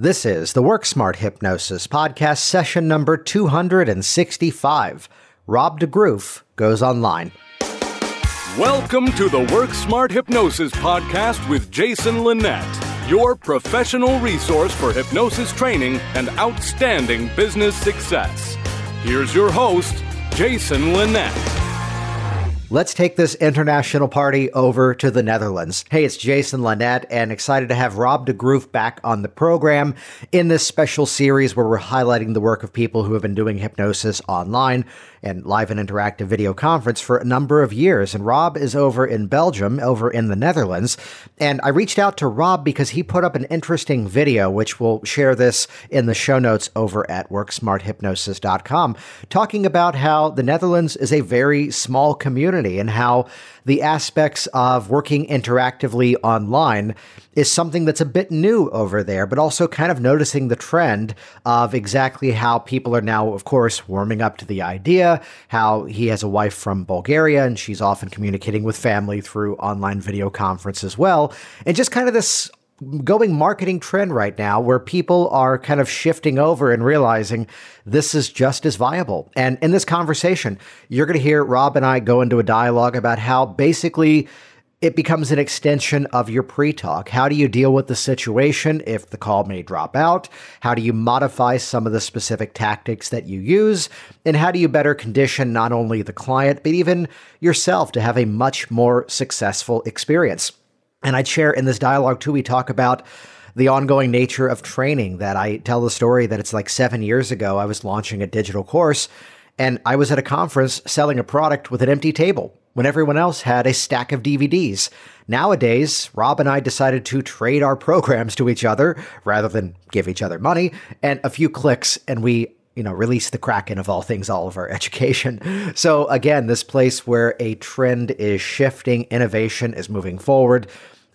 This is the Work Smart Hypnosis podcast session number 265. Rob DeGroof goes online. Welcome to the Work Smart Hypnosis podcast with Jason Linett, your professional resource for hypnosis training and outstanding business success. Here's your host, Jason Linett. Let's take this international party over to the Netherlands. Hey, it's Jason Linett, and excited to have Rob de DeGroof back on the program in this special series where we're highlighting the work of people who have been doing hypnosis online and live and interactive video conference for a number of years. And Rob is over in Belgium, over in the Netherlands. And I reached out to Rob because he put up an interesting video, which we'll share this in the show notes over at worksmarthypnosis.com, talking about how the Netherlands is a very small community and how the aspects of working interactively online is something that's a bit new over there, but also kind of noticing the trend of exactly how people are now, of course, warming up to the idea, how he has a wife from Bulgaria and she's often communicating with family through online video conference as well. And just kind of this going marketing trend right now where people are kind of shifting over and realizing this is just as viable. And in this conversation, you're going to hear Rob and I go into a dialogue about how basically it becomes an extension of your pre talk. How do you deal with the situation if the call may drop out? How do you modify some of the specific tactics that you use? And how do you better condition not only the client, but even yourself to have a much more successful experience? And I'd share in this dialogue too, we talk about the ongoing nature of training that I tell the story that it's like seven years ago, I was launching a digital course and I was at a conference selling a product with an empty table when everyone else had a stack of DVDs. Nowadays, Rob and I decided to trade our programs to each other rather than give each other money and a few clicks and we you know, release the Kraken of all things, all of our education. So again, this place where a trend is shifting, innovation is moving forward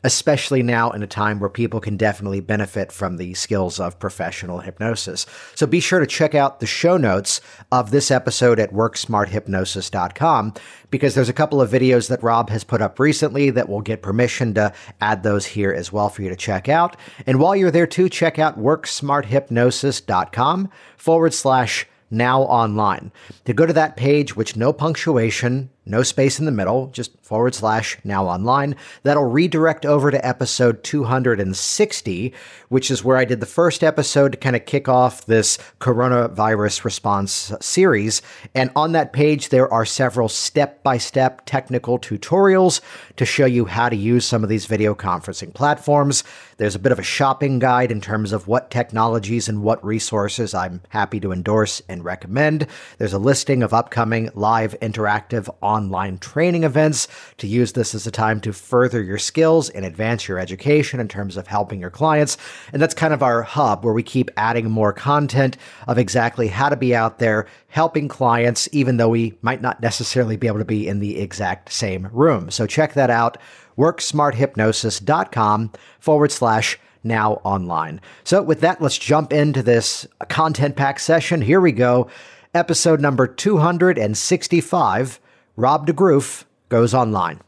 especially now in a time where people can definitely benefit from the skills of professional hypnosis. So be sure to check out the show notes of this episode at worksmarthypnosis.com because there's a couple of videos that Rob has put up recently that will get permission to add those here as well for you to check out. And while you're there too, check out worksmarthypnosis.com forward slash now online. To go to that page, which no punctuation, no space in the middle, just forward slash now online. That'll redirect over to episode 260, which is where I did the first episode to kind of kick off this coronavirus response series. And on that page, there are several step by step technical tutorials to show you how to use some of these video conferencing platforms. There's a bit of a shopping guide in terms of what technologies and what resources I'm happy to endorse and recommend. There's a listing of upcoming live interactive online training events to use this as a time to further your skills and advance your education in terms of helping your clients. And that's kind of our hub where we keep adding more content of exactly how to be out there helping clients, even though we might not necessarily be able to be in the exact same room. So check that out worksmarthypnosis.com forward slash now online. So, with that, let's jump into this content pack session. Here we go. Episode number 265 Rob DeGroof goes online.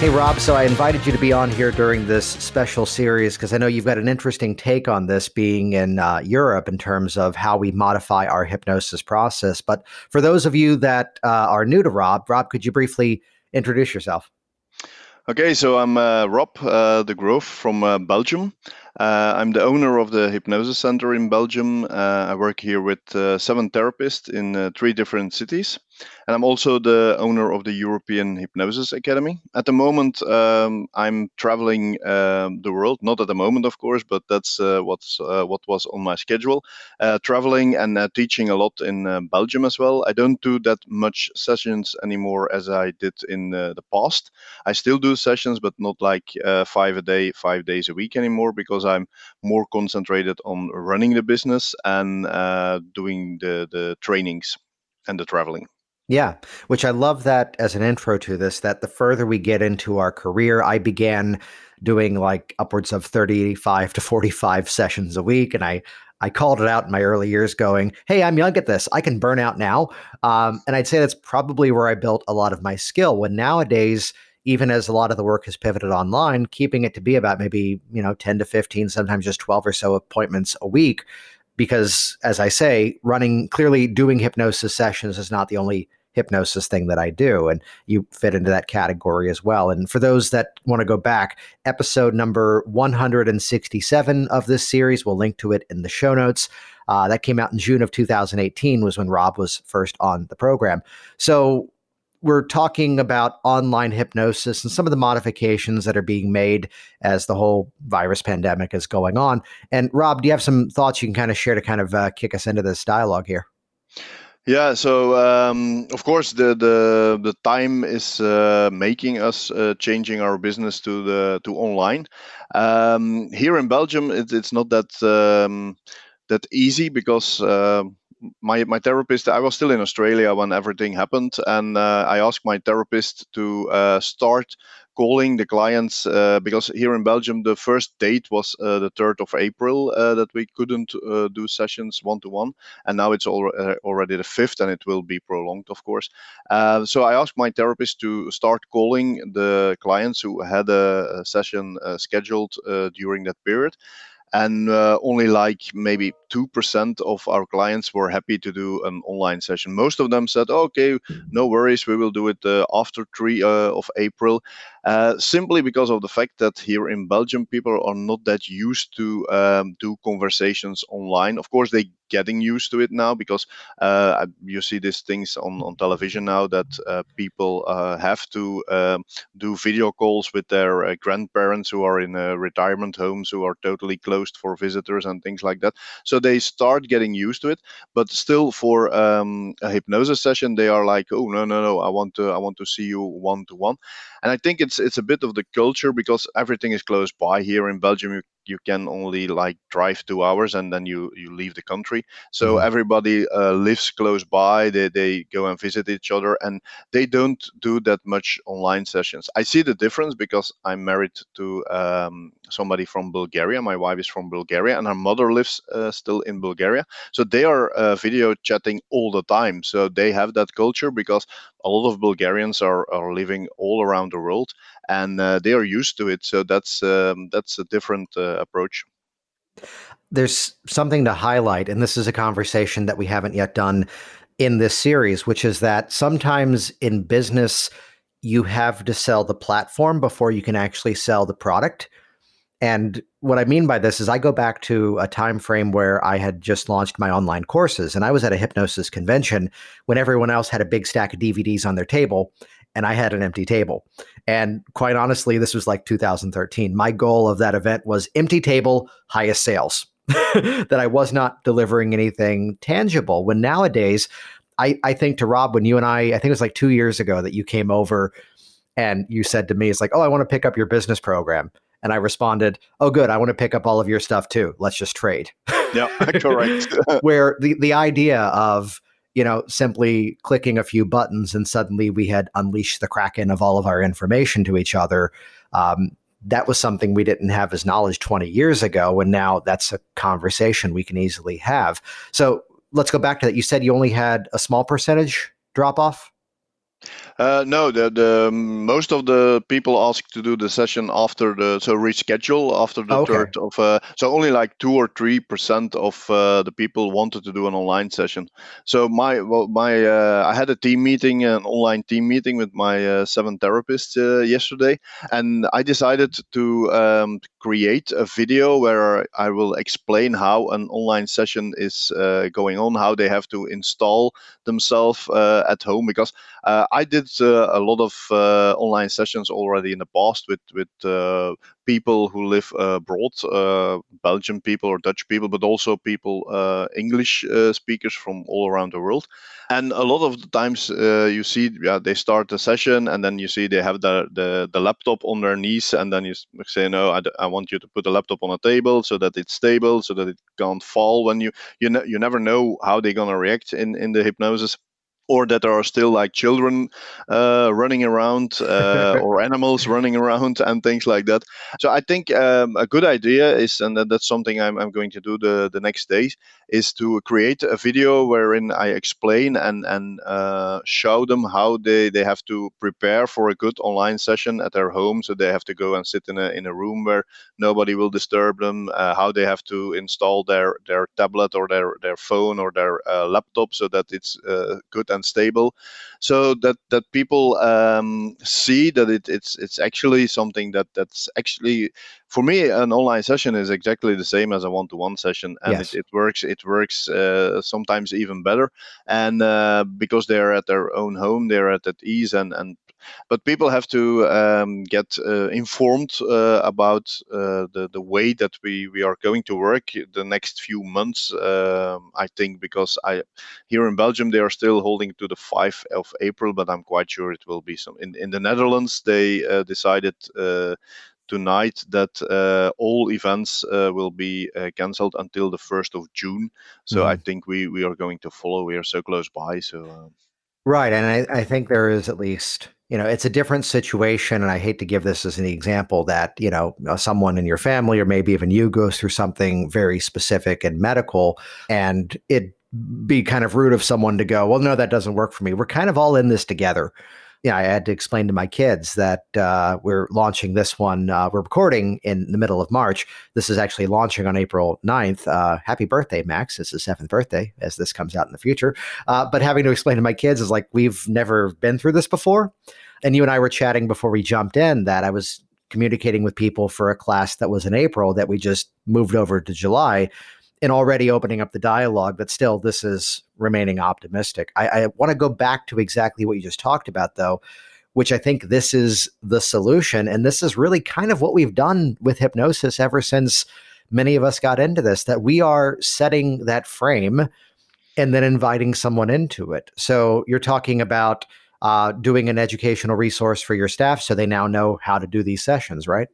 Hey, Rob. So I invited you to be on here during this special series because I know you've got an interesting take on this being in uh, Europe in terms of how we modify our hypnosis process. But for those of you that uh, are new to Rob, Rob, could you briefly introduce yourself? Okay, so I'm uh, Rob uh, DeGroof from uh, Belgium. Uh, I'm the owner of the Hypnosis Center in Belgium. Uh, I work here with uh, seven therapists in uh, three different cities. And I'm also the owner of the European Hypnosis Academy. At the moment, um, I'm traveling um, the world. Not at the moment, of course, but that's uh, what's uh, what was on my schedule. traveling and teaching a lot in Belgium as well. I don't do that much sessions anymore as I did in the past. I still do sessions, but not like five a day, five days a week anymore because I'm more concentrated on running the business and uh, doing the the trainings and the traveling. Yeah, which I love that as an intro to this, that the further we get into our career, I began doing like upwards of 35 to 45 sessions a week. And I, I called it out in my early years going, Hey, I'm young at this. I can burn out now. Um, and I'd say that's probably where I built a lot of my skill when nowadays even as a lot of the work has pivoted online, keeping it to be about maybe, you know, 10 to 15, sometimes just 12 or so appointments a week. Because as I say, running clearly doing hypnosis sessions is not the only hypnosis thing that I do. And you fit into that category as well. And for those that want to go back, episode number 167 of this series, we'll link to it in the show notes. Uh, that came out in June of 2018, was when Rob was first on the program. So we're talking about online hypnosis and some of the modifications that are being made as the whole virus pandemic is going on. And Rob, do you have some thoughts you can kind of share to kind of uh, kick us into this dialogue here? Yeah, so um, of course the the the time is uh, making us uh, changing our business to the to online. Um, here in Belgium, it, it's not that um, that easy because uh, my my therapist i was still in australia when everything happened and uh, i asked my therapist to uh, start calling the clients uh, because here in belgium the first date was uh, the 3rd of april uh, that we couldn't uh, do sessions one to one and now it's al- already the 5th and it will be prolonged of course. So i asked my therapist to start calling the clients who had a, a session scheduled during that period. And uh, only like maybe 2% of our clients were happy to do an online session. Most of them said okay no worries we will do it uh, after 3 uh, of april uh, simply because of the fact that here in belgium people are not that used to um, do conversations online of course they getting used to it now because uh, you see these things on, on television now that uh, people uh, have to um, do video calls with their uh, grandparents who are in uh, retirement homes who are totally closed for visitors and things like that. So they start getting used to it, but still for um, a hypnosis session they are like, oh no no no, I want to I want to see you one to one, and I think it's it's a bit of the culture because everything is close by here in Belgium. You you can only like drive two hours and then you you leave the country. So mm-hmm. everybody uh, lives close by they, they go and visit each other and they don't do that much online sessions. I see the difference because i'm married to um, somebody from bulgaria. My wife is from bulgaria and her mother lives uh, still in bulgaria. So they are uh, video chatting all the time. So they have that culture because a lot of bulgarians are, are living all around the world and uh, they are used to it. So that's um, that's a different uh, approach. There's something to highlight, and this is a conversation that we haven't yet done in this series, which is that sometimes in business you have to sell the platform before you can actually sell the product. And what I mean by this is I go back to a time frame where I had just launched my online courses and I was at a hypnosis convention when everyone else had a big stack of DVDs on their table and I had an empty table. And quite honestly, this was like 2013. My goal of that event was empty table, highest sales. that I was not delivering anything tangible. When nowadays, I, I think to Rob, when you and I, I think it was like two years ago that you came over and you said to me, it's like, oh, I want to pick up your business program. And I responded, oh, good. I want to pick up all of your stuff too. Let's just trade. Yeah, correct. Where the, the idea of, you know, simply clicking a few buttons and suddenly we had unleashed the kraken of all of our information to each other. Um, that was something we didn't have as knowledge 20 years ago. And now that's a conversation we can easily have. So let's go back to that. You said you only had a small percentage drop off? Uh, no, the, the most of the people ask to do the session after the so reschedule after the okay. third of uh, so only like two or three percent of uh, the people wanted to do an online session. So my well, my uh, I had a team meeting, an online team meeting with my uh, seven therapists uh, yesterday, and I decided to um, create a video where I will explain how an online session is going on, how they have to install themselves at home because I did uh, a lot of uh, online sessions already in the past with with uh, people who live abroad, Belgian people or Dutch people, but also people English speakers from all around the world. And a lot of the times you see, yeah, they start the session and then you see they have the the, the laptop on their knees, and then you say, no, I, I want you to put the laptop on a table so that it's stable, so that it can't fall when you you ne- you never know how they're gonna react in in the hypnosis or that there are still like children uh, running around uh, or animals running around and things like that. So I think um, a good idea is, and that's something I'm, I'm going to do the, the next days, is to create a video wherein I explain and, and uh, show them how they, they have to prepare for a good online session at their home. So they have to go and sit in a, in a room where nobody will disturb them, uh, how they have to install their, their tablet or their, their phone or their uh, laptop so that it's uh, good and stable, so that that people um, see that it, it's it's actually something that that's actually for me an online session is exactly the same as a one-to-one session, and yes. it, it, works. It works uh, sometimes even better, and uh, because they're at their own home, they're at, at ease and and but people have to um, get uh, informed uh, about uh, the the way that we we are going to work the next few months. Um, I think because I here in Belgium they are still holding to the 5th of April, but I'm quite sure it will be some. In in the Netherlands they uh, decided uh, tonight that uh, all events uh, will be uh, cancelled until the 1st of June. So mm-hmm. I think we, we are going to follow. We are so close by. So um, right, and I, I think there is at least you know it's a different situation and i hate to give this as an example that you know uh, someone in your family or maybe even you goes through something very specific and medical and it be kind of rude of someone to go well no that doesn't work for me we're kind of all in this together yeah, I had to explain to my kids that uh, we're launching this one. Uh, we're recording in the middle of March. This is actually launching on April 9th. Uh, happy birthday, Max. It's his seventh birthday as this comes out in the future. Uh, but having to explain to my kids is like, we've never been through this before. And you and I were chatting before we jumped in that I was communicating with people for a class that was in April that we just moved over to July and already opening up the dialogue, but still, this is remaining optimistic. I, I want to go back to exactly what you just talked about, though, which I think this is the solution. And this is really kind of what we've done with hypnosis ever since many of us got into this, that we are setting that frame and then inviting someone into it. So you're talking about uh, doing an educational resource for your staff so they now know how to do these sessions, right?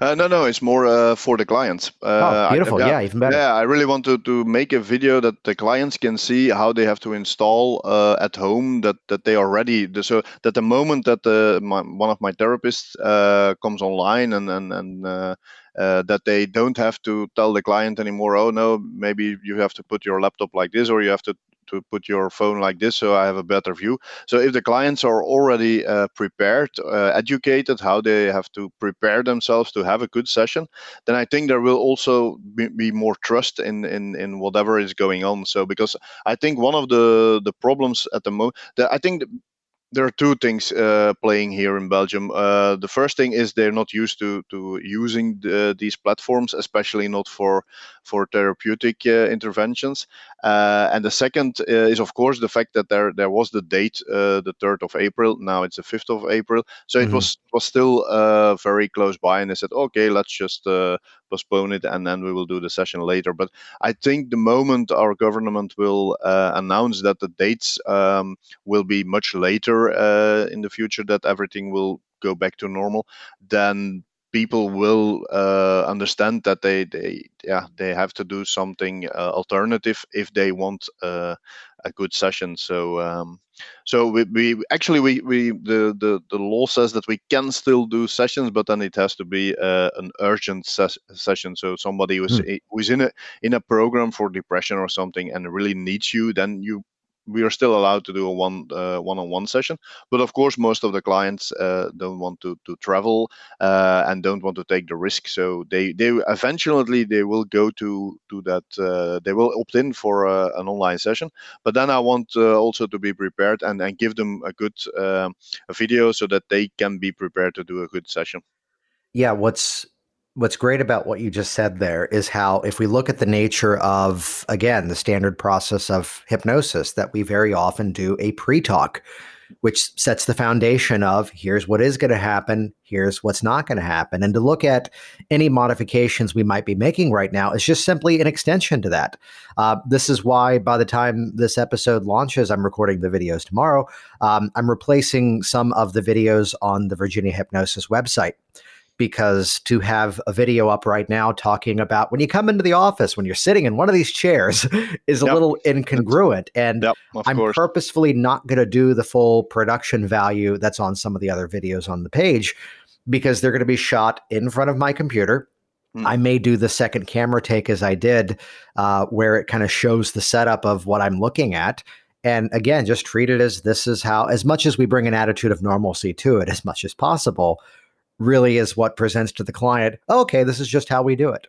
Uh, no, no, it's more uh, for the clients. Uh, oh, beautiful! I, yeah, yeah, even better. Yeah, I really want to, to make a video that the clients can see how they have to install uh, at home. That that they are ready. So that the moment that the my, one of my therapists uh, comes online and and and uh, that they don't have to tell the client anymore. Oh no, maybe you have to put your laptop like this, or you have to to put your phone like this so I have a better view. So if the clients are already uh, prepared, uh, educated, how they have to prepare themselves to have a good session, then I think there will also be, be more trust in, in in whatever is going on. So because I think one of the the problems at the moment, I think there are two things uh, playing here in Belgium. Uh, the first thing is they're not used to to using the, these platforms, especially not for for therapeutic uh, interventions. Uh, and the second uh, is, of course, the fact that there there was the date, uh, the third of April. Now it's the fifth of April, so mm-hmm. it was was still very close by. And they said, okay, let's just postpone it and then we will do the session later. But I think the moment our government will announce that the dates um, will be much later in the future, that everything will go back to normal, then people will uh, understand that they they yeah they have to do something uh, alternative if they want uh, a good session so um, so we, we actually we, we the, the the law says that we can still do sessions but then it has to be uh, an urgent ses- session so somebody who's, mm. who's in a in a program for depression or something and really needs you then you we are still allowed to do a one uh, one-on-one session but of course most of the clients uh, don't want to to travel uh, and don't want to take the risk. So they they eventually they will go to to that uh, they will opt in for uh, an online session. But then i want uh, also to be prepared and and give them a good um, a video so that they can be prepared to do a good session. Yeah what's what's great about what you just said there is how if we look at the nature of again the standard process of hypnosis that we very often do a pre-talk which sets the foundation of here's what is going to happen here's what's not going to happen. And to look at any modifications we might be making right now is just simply an extension to that. Uh, this is why by the time this episode launches i'm recording the videos tomorrow um, i'm replacing some of the videos on the virginia hypnosis website because to have a video up right now talking about when you come into the office when you're sitting in one of these chairs is a yep. little incongruent and yep, i'm course. purposefully not going to do the full production value that's on some of the other videos on the page because they're going to be shot in front of my computer hmm. I may do the second camera take as I did, uh, where it kind of shows the setup of what I'm looking at. And again, just treat it as this is how, as much as we bring an attitude of normalcy to it, as much as possible, really is what presents to the client, okay, this is just how we do it.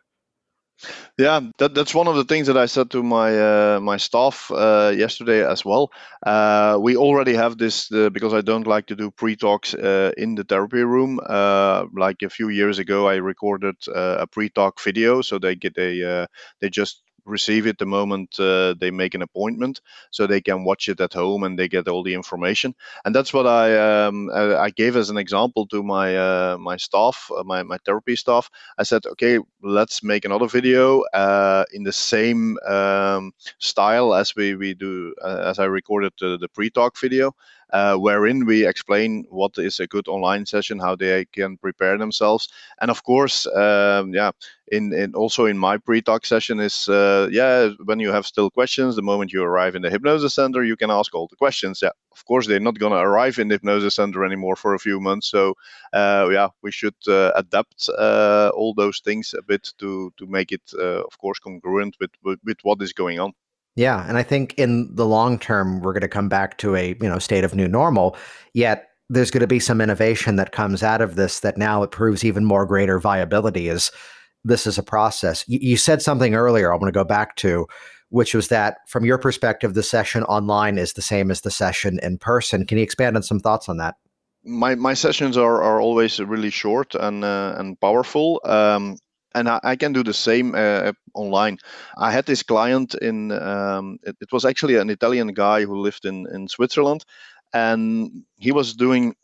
Yeah, that, that's one of the things that I said to my uh, my staff uh, yesterday as well. Uh, we already have this uh, because I don't like to do pre-talks uh, in the therapy room. Uh, like a few years ago, I recorded a pre-talk video, so they get a they just receive it the moment uh, they make an appointment, so they can watch it at home and they get all the information. And that's what I um, I gave as an example to my uh, my staff, uh, my my therapy staff. I said, okay, let's make another video uh, in the same um, style as we we do uh, as I recorded the pre-talk video uh, wherein we explain what is a good online session, how they can prepare themselves, and of course, um, yeah, in, in also in my pre-talk session is uh, yeah, when you have still questions, the moment you arrive in the hypnosis center, you can ask all the questions. Yeah, of course, they're not gonna arrive in the hypnosis center anymore for a few months, so uh, yeah, we should uh, adapt uh, all those things a bit to to make it, uh, of course, congruent with, with with what is going on. Yeah, and I think in the long term we're going to come back to a, you know, state of new normal, yet there's going to be some innovation that comes out of this that now it proves even more greater viability is this is a process. You, said something earlier I want to go back to which was that from your perspective the session online is the same as the session in person. Can you expand on some thoughts on that? my my sessions are, are always really short and uh, and powerful. Um, and I, I, can do the same uh, online. I had this client in um, it, it, was actually an Italian guy who lived in in Switzerland, and he was doing.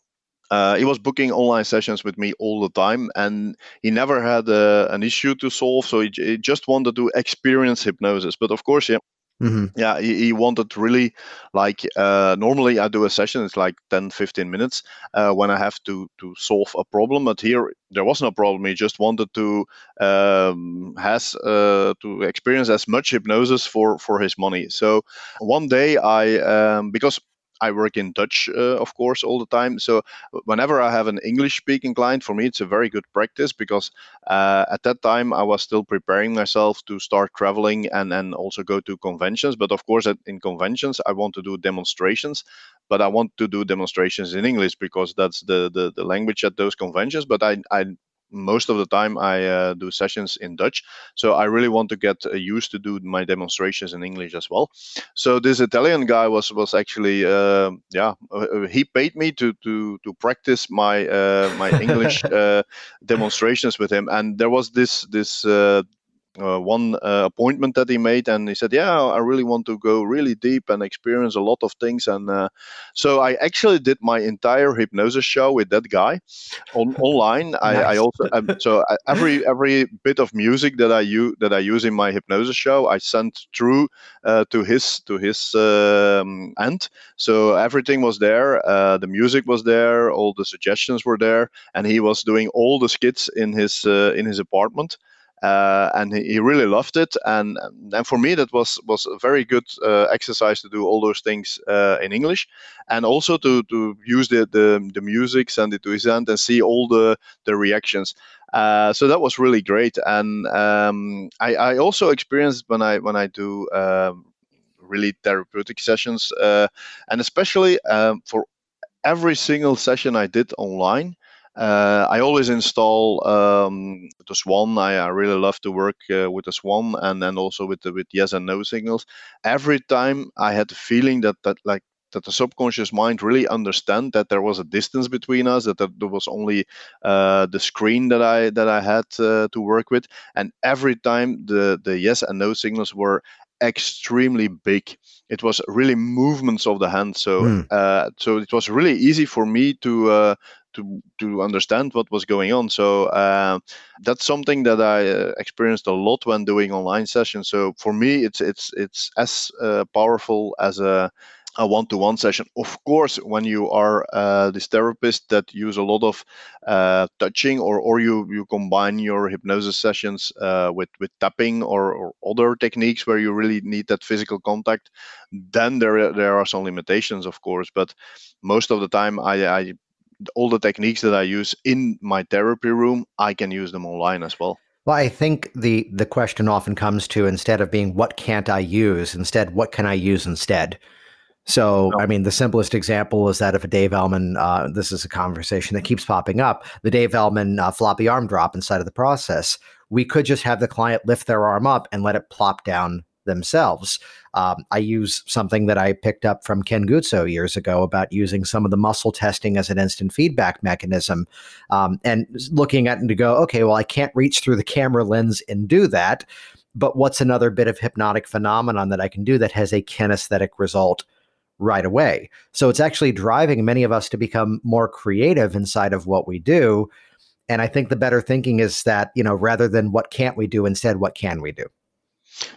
Uh, he was booking online sessions with me all the time, and he never had uh, an issue to solve. So he, he, just wanted to experience hypnosis. But of course, yeah, Mm-hmm. Yeah, he, he, wanted really like uh, normally I do a session, it's like 10, 15 minutes uh, when I have to to solve a problem. But here there was no problem. He just wanted to um, has uh, to experience as much hypnosis for for his money. So one day I um, because I work in Dutch, uh, of course, all the time. So whenever I have an English speaking client, for me, it's a very good practice because uh, at that time I was still preparing myself to start traveling and, and also go to conventions. But of course, in conventions, I want to do demonstrations, but I want to do demonstrations in English because that's the, the, the language at those conventions. But I, I most of the time I uh, do sessions in Dutch. So I really want to get uh, used to do my demonstrations in English as well. So this Italian guy was was actually uh, yeah uh, uh, he paid me to to to practice my uh, my English demonstrations with him, and there was this this uh, one uh, appointment that he made, and he said, "Yeah, I really want to go really deep and experience a lot of things." And uh, so I actually did my entire hypnosis show with that guy on online. nice. I, I, also um, so I, every every bit of music that I use that I use in my hypnosis show, I sent through uh, to his to his um, end. So everything was there. Uh, the music was there. All the suggestions were there, and he was doing all the skits in his uh, in his apartment uh, and he, really loved it. And and for me, that was was a very good uh, exercise to do all those things uh, in English, and also to to use the the, the music, send it to his end, and see all the the reactions. Uh, so that was really great, and um, I, I also experienced when I when I do um, really therapeutic sessions, uh, and especially um, for every single session I did online, uh, I always install um, the Swan. I, I, really love to work uh, with the Swan and then also with the with yes and no signals. Every time I had the feeling that that like that the subconscious mind really understand that there was a distance between us, that there was only uh, the screen that I that I had uh, to work with, and every time the the yes and no signals were extremely big. It was really movements of the hand, so mm. uh, so it was really easy for me to uh, to to understand what was going on. So uh, that's something that I uh, experienced a lot when doing online sessions. So for me, it's it's it's as uh, powerful as a a one-to-one session. Of course, when you are uh, this therapist that use a lot of uh, touching, or or you you combine your hypnosis sessions uh, with with tapping or, or other techniques where you really need that physical contact, then there there are some limitations, of course. But most of the time, I, I all the techniques that I use in my therapy room, I can use them online as well. Well, I think the the question often comes to instead of being what can't I use, instead what can I use instead. So, I mean, the simplest example is that if a Dave Elman, uh, this is a conversation that keeps popping up, the Dave Elman uh, floppy arm drop inside of the process, we could just have the client lift their arm up and let it plop down themselves. Um, I use something that I picked up from Ken Guzzo years ago about using some of the muscle testing as an instant feedback mechanism um, and looking at it to go, okay, well, I can't reach through the camera lens and do that. But what's another bit of hypnotic phenomenon that I can do that has a kinesthetic result right away. So it's actually driving many of us to become more creative inside of what we do. And I think the better thinking is that, you know, rather than what can't we do, instead, what can we do?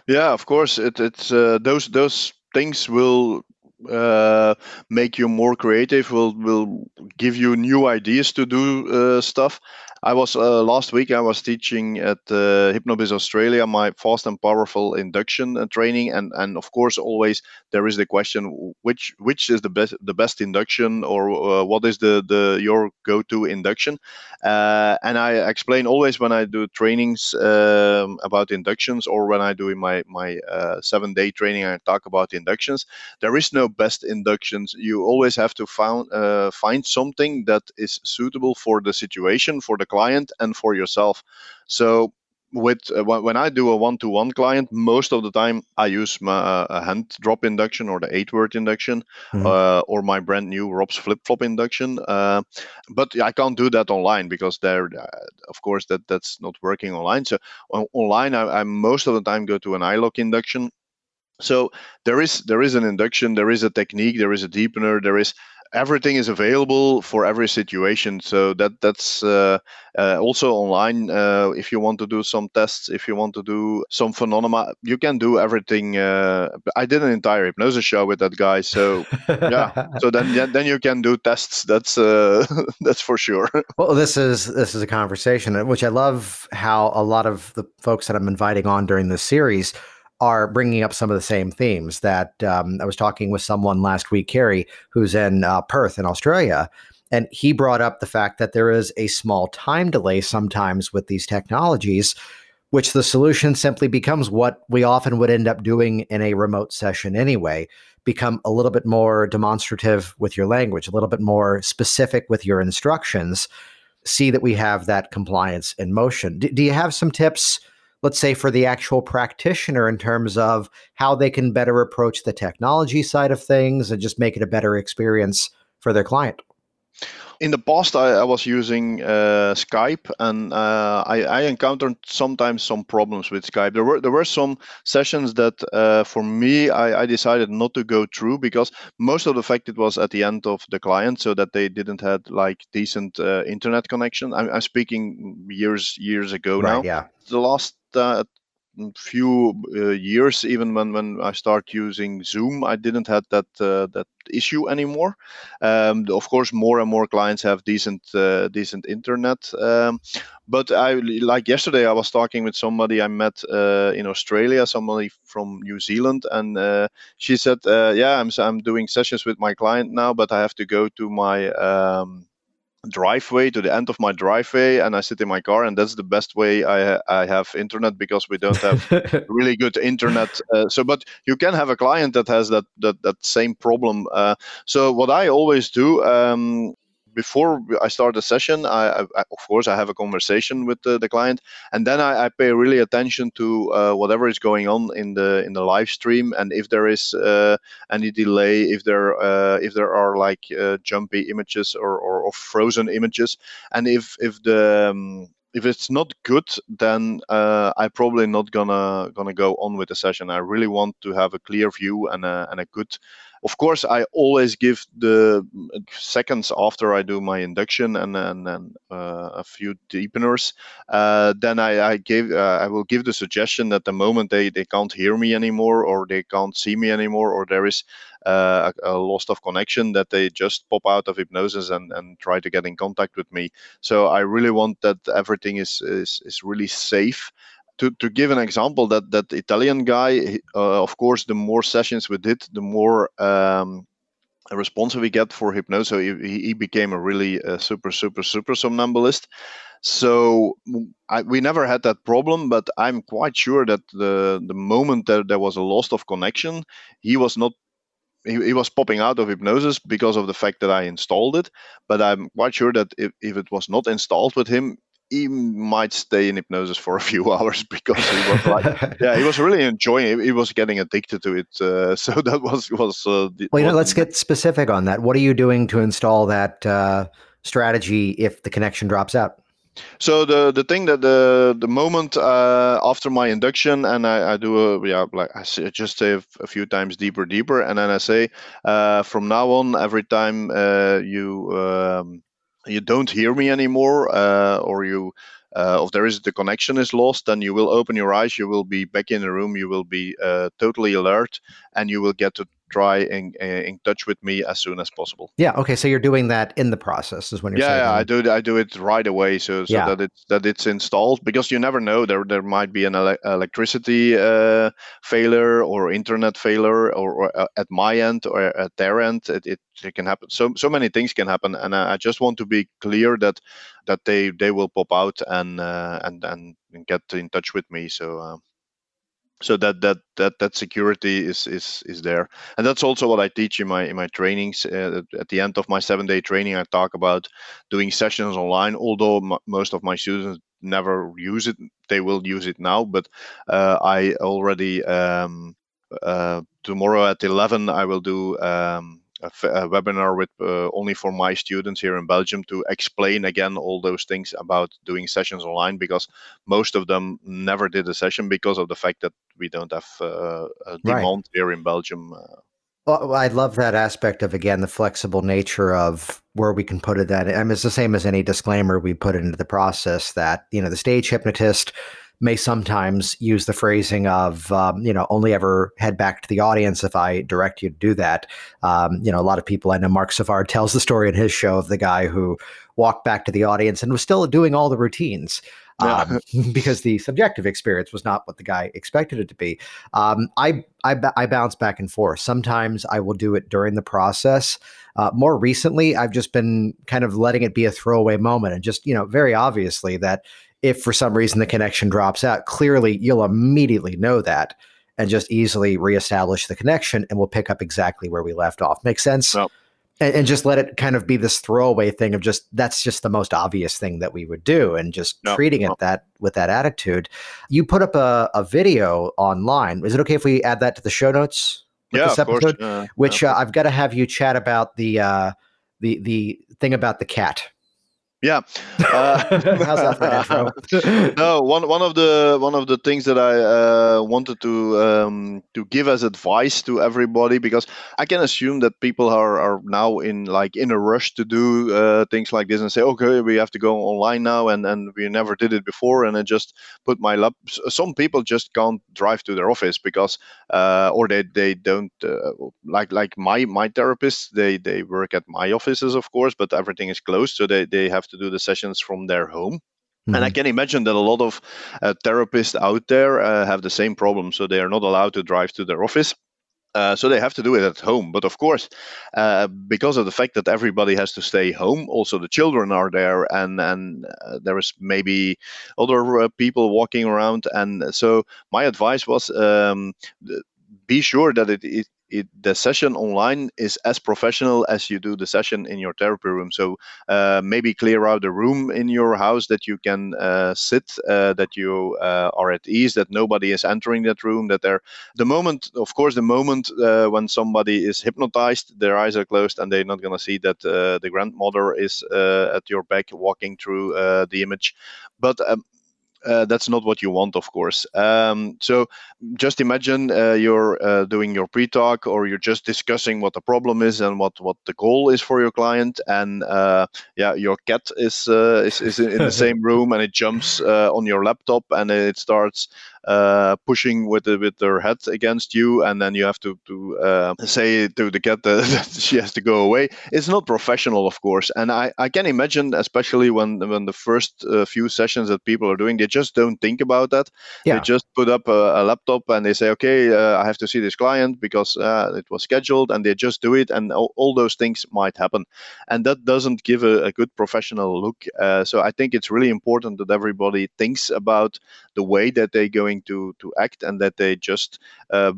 Yeah, of course. It, it's uh, those those things will uh, make you more creative. Will will give you new ideas to do uh, stuff. I was uh, last week. I was teaching at uh, Hypnobiz Australia my fast and powerful induction uh, training, and and of course always there is the question which which is the best the best induction or uh, what is the the your go to induction, uh, and I explain always when I do trainings um, about inductions or when I do my my uh, seven day training I talk about inductions. There is no best inductions. You always have to found find something that is suitable for the situation for the client and for yourself. So with uh, when I do a one-to-one client, most of the time I use my uh, hand drop induction or the eight-word induction, mm-hmm. uh, or my brand new Rob's flip-flop induction. Uh, but I can't do that online because there, uh, of course, that that's not working online. So on, online, I, I, most of the time go to an eye lock induction. So there is there is an induction, there is a technique, there is a deepener, there is everything is available for every situation. So that that's uh, uh, also online uh, if you want to do some tests if you want to do some phenomena you can do everything uh, i did an entire hypnosis show with that guy so yeah. So then yeah, then you can do tests that's uh, that's for sure. Well this is this is a conversation which i love how a lot of the folks that i'm inviting on during this series are bringing up some of the same themes that um, I was talking with someone last week, Kerry, who's in uh, Perth in Australia. And he brought up the fact that there is a small time delay sometimes with these technologies, which the solution simply becomes what we often would end up doing in a remote session anyway become a little bit more demonstrative with your language, a little bit more specific with your instructions. See that we have that compliance in motion. D- do you have some tips? Let's say for the actual practitioner in terms of how they can better approach the technology side of things and just make it a better experience for their client in the past I, I was using uh, Skype and uh, I, I, encountered sometimes some problems with Skype. There were there were some sessions that uh, for me I, I, decided not to go through because most of the fact it was at the end of the client so that they didn't had like decent uh, internet connection. I'm, I'm, speaking years years ago right, now. Yeah. The last a few uh, years even when when i start using zoom i didn't have that uh, that issue anymore. Um, of course more and more clients have decent uh, decent internet um, but i like yesterday i was talking with somebody i met uh, in australia somebody from new zealand and uh, she said uh, yeah i'm i'm doing sessions with my client now but i have to go to my um, driveway to the end of my driveway and i sit in my car and that's the best way i i have internet because we don't have really good internet uh, so but you can have a client that has that that, that same problem uh, so what i always do um, before I start a session, I, I, of course I have a conversation with the, the client, and then I, I, pay really attention to uh, whatever is going on in the in the live stream, and if there is uh, any delay, if there uh, if there are like uh, jumpy images or, or, or, frozen images, and if if the um, if it's not good, then uh, I'm probably not gonna gonna go on with the session. I really want to have a clear view and a, and a good of course, I always give the seconds after I do my induction and and, and uh, a few deepeners. Uh, then I, I give uh, I will give the suggestion that the moment they they can't hear me anymore or they can't see me anymore or there is uh, a, a, loss of connection that they just pop out of hypnosis and, and try to get in contact with me. So I really want that everything is is, is really safe. To, to give an example, that that Italian guy, uh, of course, the more sessions we did, the more um, response we get for hypnosis. So he, he became a really uh, super, super, super somnambulist. So I, we never had that problem, but I'm quite sure that the the moment that there was a loss of connection, he was not he, he, was popping out of hypnosis because of the fact that I installed it. But I'm quite sure that if, if it was not installed with him, he might stay in hypnosis for a few hours because he was like, yeah, he was really enjoying it. He was getting addicted to it. Uh, so that was was. Uh, the, well, you know, let's get specific on that. What are you doing to install that uh, strategy if the connection drops out? So the the thing that the the moment uh, after my induction and I, I do a yeah like I just say a, few times deeper deeper and then I say uh, from now on every time uh, you um, you don't hear me anymore uh, or you uh, if there is the connection is lost, then you will open your eyes, you will be back in the room, you will be uh, totally alert, and you will get to try and in, in touch with me as soon as possible. Yeah. Okay. So you're doing that in the process, is when you're yeah, saying. Yeah, I do. I do it right away, so, so yeah. that it's that it's installed because you never know there there might be an ele- electricity uh, failure or internet failure or, or uh, at my end or at their end. It, it, it can happen. So so many things can happen, and I, I just want to be clear that that they they will pop out and uh, and and get in touch with me. So. Uh, so that that that that security is is is there. And that's also what i teach in my in my trainings. Uh, at the end of my seven day training i talk about doing sessions online although m- most of my students never use it they will use it now but uh, i already um, uh, tomorrow at 11 i will do um, a, webinar with uh, only for my students here in Belgium to explain again all those things about doing sessions online because most of them never did a session because of the fact that we don't have uh, a demand right. here in Belgium. Uh. Well, I love that aspect of again the flexible nature of where we can put it. That I mean, it's the same as any disclaimer we put into the process. That you know, the stage hypnotist may sometimes use the phrasing of, um, you know, only ever head back to the audience if I direct you to do that. Um, you know, a lot of people, I know Mark Savard tells the story in his show of the guy who walked back to the audience and was still doing all the routines. Um, because the subjective experience was not what the guy expected it to be. Um, I, I, I bounce back and forth. Sometimes I will do it during the process. Uh, more recently, I've just been kind of letting it be a throwaway moment and just, you know, very obviously that if for some reason the connection drops out, clearly you'll immediately know that and just easily reestablish the connection and we'll pick up exactly where we left off. Make sense? And, and, just let it kind of be this throwaway thing of just that's just the most obvious thing that we would do and just treating it that with that attitude. You put up a, a video online. Is it okay if we add that to the show notes? Yeah, this episode? Uh, which uh, I've got to have you chat about the uh, the the thing about the cat. Yeah. Uh, How's that for no, one one of the one of the things that I uh, wanted to um, to give as advice to everybody because I can assume that people are, are now in like in a rush to do uh, things like this and say, okay, we have to go online now, and and we never did it before, and I just put my lap. Some people just can't drive to their office because uh, or they they don't uh, like like my my therapists they they work at my offices of course, but everything is closed, so they they have to to do the sessions from their home. Mm-hmm. And I mm-hmm. can imagine that a lot of uh, therapists out there uh, have the same problem. So they are not allowed to drive to their office. Uh, so they have to do it at home. But of course, uh, because of the fact that everybody has to stay home, also the children are there, and and uh, there is maybe other uh, people walking around. And so my advice was um, be sure that it, it it, the session online is as professional as you do the session in your therapy room. So uh, maybe clear out a room in your house that you can uh, sit, uh, that you uh, are at ease, that nobody is entering that room. That they're the moment, of course, the moment uh, when somebody is hypnotized, their eyes are closed and they're not going to see that uh, the grandmother is at your back walking through the image. But um, uh, that's not what you want, of course. Um, so just imagine uh, you're uh, doing your pre-talk, or you're just discussing what the problem is and what what the goal is for your client, and uh, yeah, your cat is uh, is, is in the same room, and it jumps uh, on your laptop, and it starts uh, pushing with the, with their head against you, and then you have to to uh, say to the cat that she has to go away. It's not professional, of course, and I, I can imagine, especially when when the first uh, few sessions that people are doing, they just don't think about that. Yeah. They just put up a, a laptop and they say, okay, uh, I have to see this client because uh, it was scheduled, and they just do it, and all, all, those things might happen, and that doesn't give a, a good professional look. Uh, so I think it's really important that everybody thinks about the way that they're going to to act and that they just uh,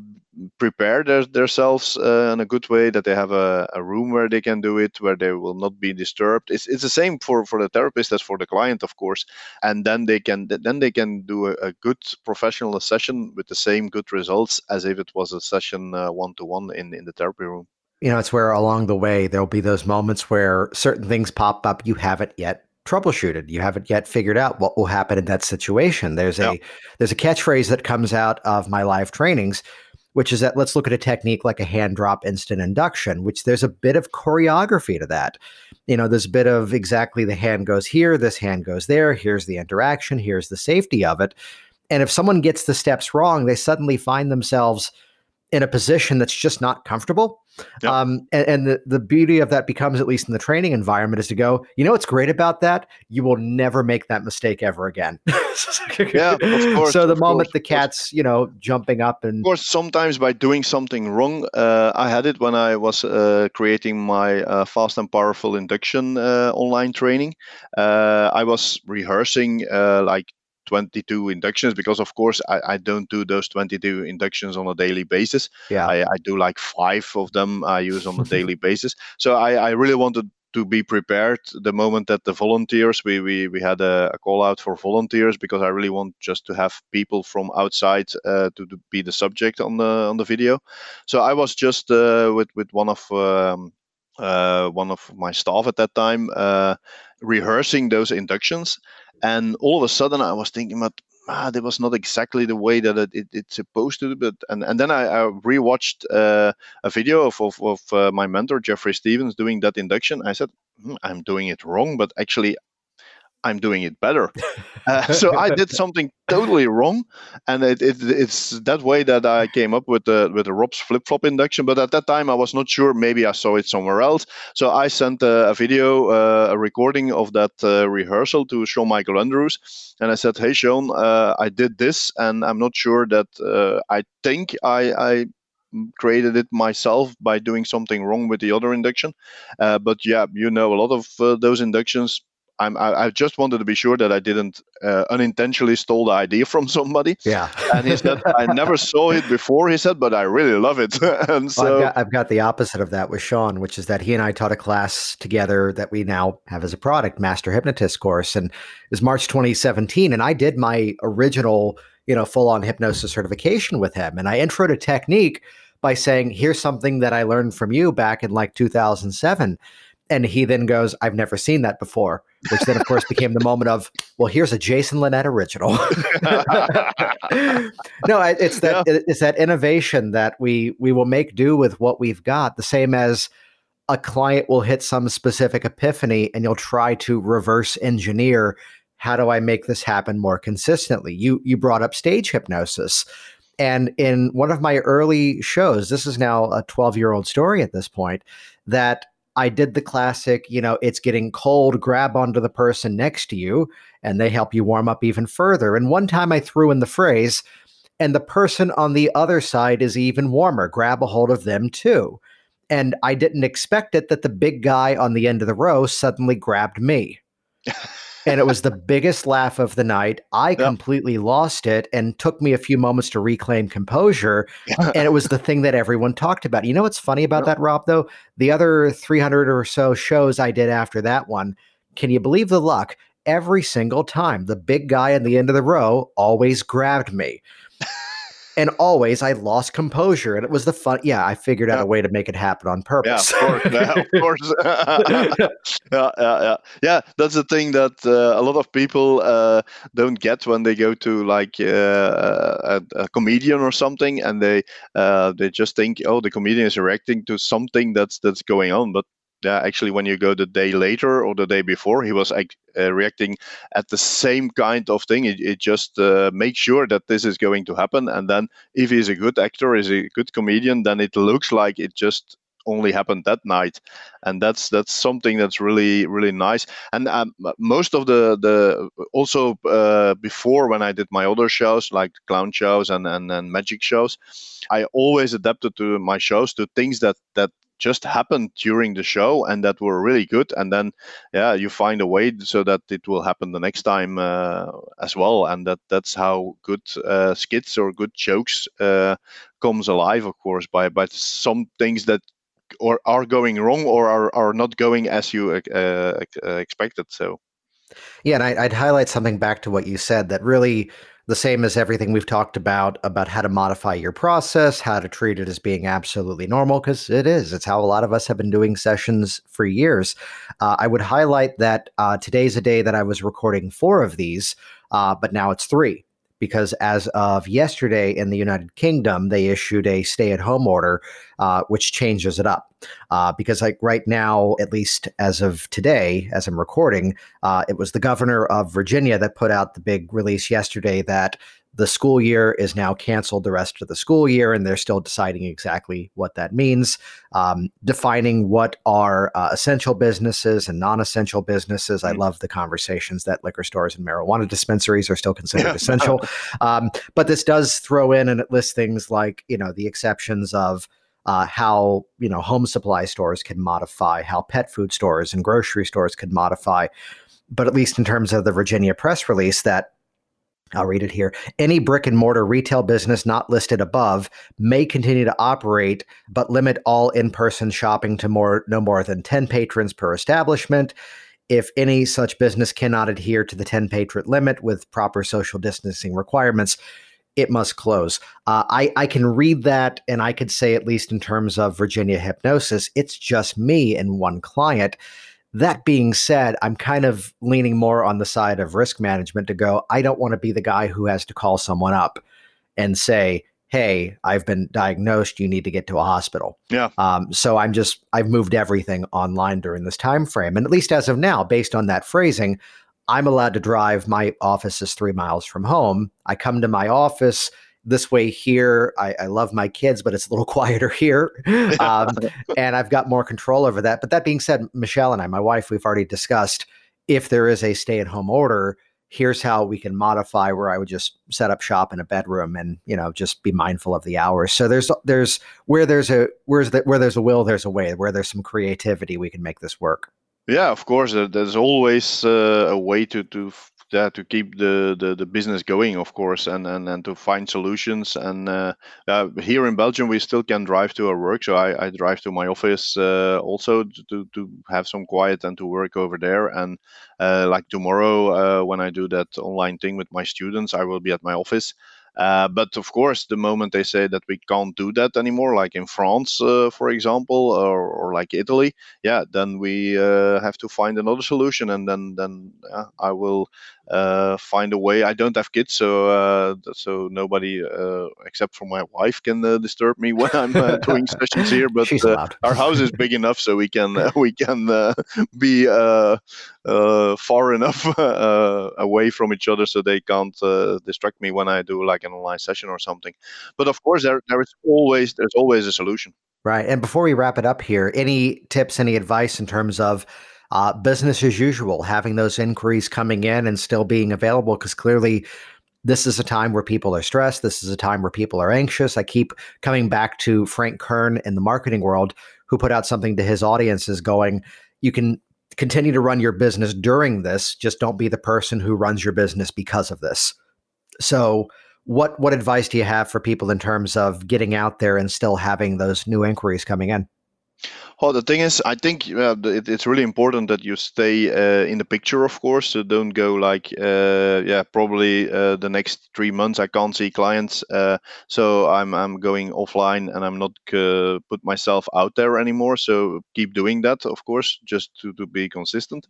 prepare their, themselves uh, in a good way that they have a, a room where they can do it where they will not be disturbed. It's, it's the same for for the therapist as for the client of course. And then they can then they can do a, a good professional session with the same good results as if it was a session one to one in in the therapy room. You know, it's where along the way there'll be those moments where certain things pop up. You haven't yet troubleshooted. You haven't yet figured out what will happen in that situation. There's a there's a catchphrase that comes out of my live trainings, which is that let's look at a technique like a hand drop instant induction, which there's a bit of choreography to that. You know, there's a bit of exactly the hand goes here, this hand goes there, here's the interaction, here's the safety of it. And if someone gets the steps wrong, they suddenly find themselves in a position that's just not comfortable. Yep. Um, and, and the, the beauty of that becomes, at least in the training environment, is to go, you know what's great about that? You will never make that mistake ever again. yeah, of course. So the moment course, the cat's, you know, jumping up and. Of course, sometimes by doing something wrong, uh, I had it when I was uh, creating my uh, fast and powerful induction uh, online training. Uh, I was rehearsing uh, like 22 inductions because of course I, I, don't do those 22 inductions on a daily basis. Yeah. I, I do like five of them i use on a daily basis. So I, I, really wanted to be prepared the moment that the volunteers we we, we had a, a, call out for volunteers because i really want just to have people from outside uh, to, to, be the subject on the on the video. So i was just uh, with with one of um, uh, one of my staff at that time uh, rehearsing those inductions and all of a sudden, I was thinking about, ah, that was not exactly the way that it, it, it's supposed to. But and, and then I, I rewatched uh, a video of of, of uh, my mentor Jeffrey Stevens doing that induction. I said, hmm, I'm doing it wrong, but actually I'm doing it better. Uh, so I did something totally wrong, and it, it, it's that way that I came up with the with the Rob's flip flop induction. But at that time, I was not sure. Maybe I saw it somewhere else. So I sent a, a video, uh, a recording of that uh, rehearsal to Sean Michael Andrews, and I said, "Hey Sean, uh, I did this, and I'm not sure that uh, I think I, I created it myself by doing something wrong with the other induction. Uh, but yeah, you know, a lot of uh, those inductions I'm, I, I, just wanted to be sure that I didn't uh, unintentionally stole the idea from somebody. Yeah. and he said, I never saw it before, he said, but I really love it. and so well, I've, got, I've, got, the opposite of that with Sean, which is that he and I taught a class together that we now have as a product, Master Hypnotist course. And it was March 2017. And I did my original, you know, full on hypnosis certification with him. And I introed a technique by saying, here's something that I learned from you back in like 2007 and he then goes, I've never seen that before, which then, of course, became the moment of, well, here's a Jason Linett original. no, it's that yeah. it's that innovation that we we will make do with what we've got. The same as a client will hit some specific epiphany, and you'll try to reverse engineer. How do I make this happen more consistently? You you brought up stage hypnosis. And in one of my early shows, this is now a 12 year old story at this point, that I did the classic, you know, it's getting cold, grab onto the person next to you, and they help you warm up even further. And one time I threw in the phrase, and the person on the other side is even warmer, grab a hold of them too. And I didn't expect it that the big guy on the end of the row suddenly grabbed me. and it was the biggest laugh of the night. I yep. completely lost it and took me a few moments to reclaim composure. and it was the thing that everyone talked about. You know what's funny about yep. that, Rob, though? The other 300 or so shows I did after that one, can you believe the luck? Every single time, the big guy at the end of the row always grabbed me. And always I lost composure, and it was the fun. Yeah, I figured out yeah. a way to make it happen on purpose. Yeah, of course, yeah, of course. yeah, yeah, yeah, yeah. That's the thing that uh, a lot of people uh, don't get when they go to like uh, a, a, comedian or something, and they uh, they just think, oh, the comedian is reacting to something that's that's going on, but yeah, actually, when you go the day later or the day before, he was uh, reacting at the same kind of thing. It, it just uh, makes sure that this is going to happen. And then, if he's a good actor, is a good comedian, then it looks like it just only happened that night and that's that's something that's really really nice and um, most of the the also uh, before when i did my other shows like clown shows and, and and magic shows i always adapted to my shows to things that that just happened during the show and that were really good. And then yeah you find a way so that it will happen the next time uh, as well. And that that's how good uh, skits or good jokes uh, comes alive of course by by some things that or are going wrong or are, are not going as you uh, uh, expected. So yeah and I, i'd highlight something back to what you said that really the same as everything we've talked about about how to modify your process, how to treat it as being absolutely normal, because it is. It's how a lot of us have been doing sessions for years. Uh, I would highlight that uh, today's a day that I was recording four of these, uh, but now it's three because as of yesterday in the United Kingdom, they issued a stay at home order, uh, which changes it up. Uh, because, like right now, at least as of today, as I'm recording, uh, it was the governor of Virginia that put out the big release yesterday that the school year is now canceled the rest of the school year, and they're still deciding exactly what that means, um, defining what are uh, essential businesses and non essential businesses. I love the conversations that liquor stores and marijuana dispensaries are still considered essential. Um, but this does throw in and it lists things like, you know, the exceptions of. Uh, how you know home supply stores can modify, how pet food stores and grocery stores can modify, but at least in terms of the Virginia press release, that I'll read it here. Any brick and mortar retail business not listed above may continue to operate, but limit all in person shopping to more no more than 10 patrons per establishment. If any such business cannot adhere to the 10 patron limit with proper social distancing requirements, it must close. Uh, I, I can read that and I could say, at least in terms of Virginia hypnosis, it's just me and one client that being said, I'm kind of leaning more on the side of risk management to go, I don't want to be the guy who has to call someone up and say, hey, I've been diagnosed. You need to get to a hospital. Yeah. Um, so I'm just I've moved everything online during this time frame, and at least as of now, based on that phrasing, I'm allowed to drive. My office is three miles from home. I come to my office this way here. I, I, love my kids, but it's a little quieter here. Um, and I've got more control over that. But that being said, Michelle and I, my wife, we've already discussed if there is a stay at home order, here's how we can modify where I would just set up shop in a bedroom and, you know, just be mindful of the hours. So there's, there's where there's a, where's the, where there's a will, there's a way, where there's some creativity, we can make this work. Yeah, of course. There's always uh, a way to, to yeah, to keep the, the, the business going, of course, and, and, and to find solutions. And uh, uh, here in Belgium, we still can drive to our work. So I, I drive to my office uh, also to, to have some quiet and to work over there. And uh, like tomorrow, uh, when I do that online thing with my students, I will be at my office. Uh, but of course, the moment they say that we can't do that anymore, like in France, uh, for example, or, or, like Italy, yeah, then we uh, have to find another solution, and then then I will uh, find a way. I don't have kids, so uh, so nobody uh, except for my wife can disturb me when I'm doing sessions here. But our house is big enough, so we can we can be far enough away from each other so they can't distract me when I do like online session or something. But of course, there there is always there's always a solution. Right. And before we wrap it up here, any tips, any advice in terms of uh, business as usual, having those inquiries coming in and still being available because clearly this is a time where people are stressed. This is a time where people are anxious. I keep coming back to Frank Kern in the marketing world, who put out something to his audiences going, you can continue to run your business during this, just don't be the person who runs your business because of this. So, what what advice do you have for people in terms of getting out there and still having those new inquiries coming in? Oh, the thing is, I think uh, it, it's really important that you stay uh, in the picture, of course. So don't go like, uh, yeah, probably uh, the next three months I can't see clients. Uh, so I'm I'm going offline and I'm not uh, put myself out there anymore. So keep doing that, of course, just to, to be consistent.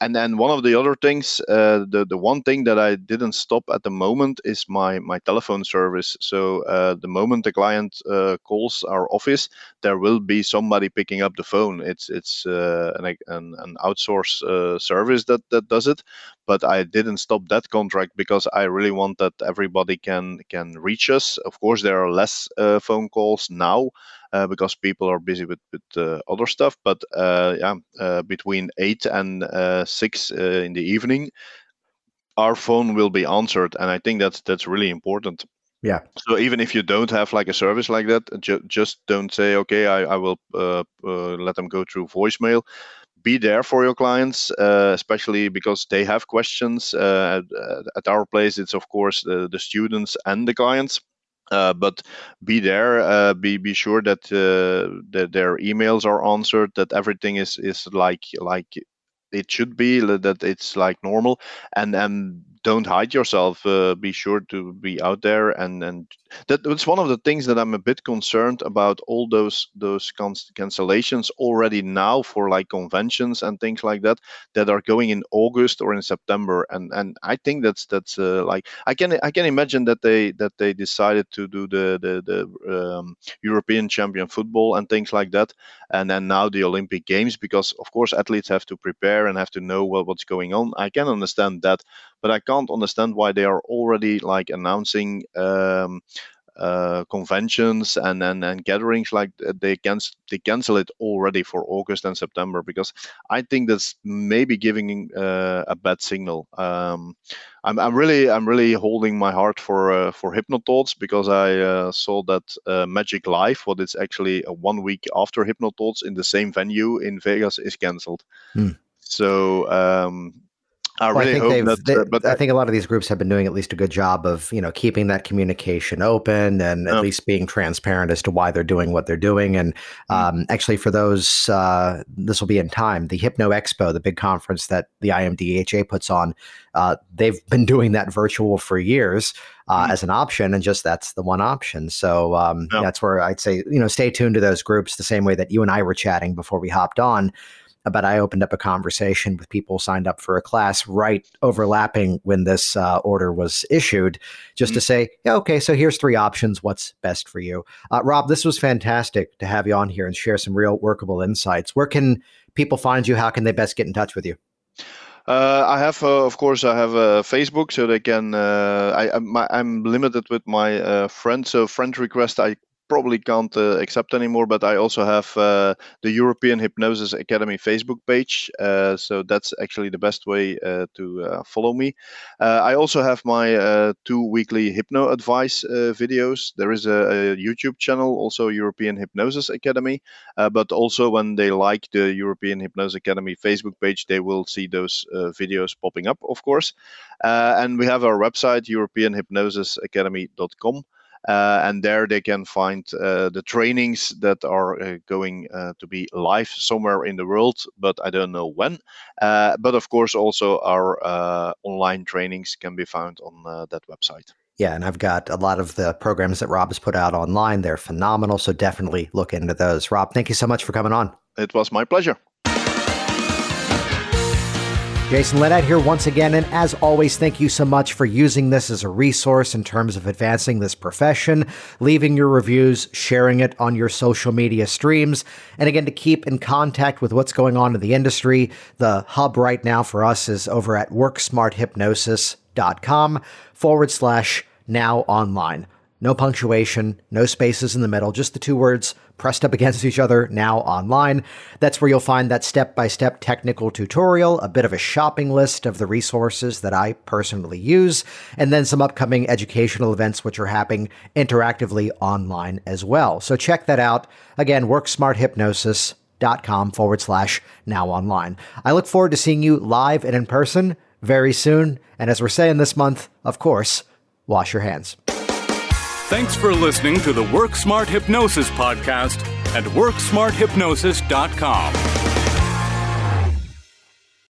And then one of the other things, the the one thing that I didn't stop at the moment is my my telephone service. So the moment the client calls our office, there will be somebody picking up up the phone. It's it's uh, an, an, an outsource uh, service that that does it, but I didn't stop that contract because I really want that everybody can can reach us. Of course, there are less uh, phone calls now. Uh, because people are busy with, with uh, other stuff. But uh, yeah, between eight and six in the evening, our phone will be answered, and I think that's that's really important. Yeah. So even if you don't have like a service like that, ju- just don't say, okay, I, I will uh, uh, let them go through voicemail. Be there for your clients, uh, especially because they have questions. Uh, at, at, our place, it's of course the, students and the clients. Uh, but be there. Uh, be be sure that that their emails are answered. That everything is is like like it should be. That it's like normal. And and don't hide yourself. Uh, be sure to be out there, and and that, that's one of the things that I'm a bit concerned about. All those those cancellations already now for like conventions and things like that that are going in August or in September, and and I think that's that's uh, like I can I can imagine that they that they decided to do the the the um, European Champion football and things like that, and then now the Olympic Games because of course athletes have to prepare and have to know what, what's going on. I can understand that, but I can't understand why they are already like announcing um, uh, conventions and, and and gatherings like they cancel they cancel it already for August and September because I think that's maybe giving uh, a bad signal. Um, I'm, I'm really I'm really holding my heart for uh, for Hypnothoughts because I uh, saw that uh, Magic Live, what is actually one week after Hypnothoughts in the same venue in Vegas, is cancelled. Hmm. So um, I well, really I hope that, they, but I think a lot of these groups have been doing at least a good job of you know keeping that communication open and at least being transparent as to why they're doing what they're doing. And mm. um, actually, for those, uh, this will be in time. The Hypno Expo, the big conference that the IMDHA puts on, uh, they've been doing that virtual for years uh, mm. as an option, and just that's the one option. So um, that's where I'd say you know stay tuned to those groups the same way that you and I were chatting before we hopped on but I opened up a conversation with people signed up for a class right overlapping when this uh, order was issued, just mm-hmm. to say, yeah, okay, so here's three options. What's best for you? Uh, Rob, this was fantastic to have you on here and share some real workable insights. Where can people find you? How can they best get in touch with you? Uh, I have, uh, of course, I have uh, Facebook, so they can. Uh, I, am limited with my uh, friends, so friend request I probably can't uh, accept anymore. But I also have uh, the European Hypnosis Academy Facebook page, uh, so that's actually the best way uh, to uh, follow me. Uh, I also have my two weekly hypno advice videos. There is a, a, YouTube channel, also European Hypnosis Academy. but also, when they like the European Hypnosis Academy Facebook page, they will see those videos popping up, of course. and we have our website, EuropeanHypnosisAcademy.com. Uh, and there they can find uh, the trainings that are uh, going to be live somewhere in the world, but I don't know when. but of course, also our online trainings can be found on that website. Yeah, and I've got a lot of the programs that Rob has put out online. They're phenomenal. So definitely look into those. Rob, thank you so much for coming on. It was my pleasure. Jason Linett here once again, and as always, thank you so much for using this as a resource in terms of advancing this profession, leaving your reviews, sharing it on your social media streams, and again, to keep in contact with what's going on in the industry. The hub right now for us is over at worksmarthypnosis.com forward slash now online. No punctuation, no spaces in the middle, just the two words pressed up against each other now online. That's where you'll find that step by step technical tutorial, a bit of a shopping list of the resources that I personally use, and then some upcoming educational events which are happening interactively online as well. So check that out. Again, worksmarthypnosis.com forward slash now online. I look forward to seeing you live and in person very soon. And as we're saying this month, of course, wash your hands. Thanks for listening to the Work Smart Hypnosis Podcast at WorkSmartHypnosis.com.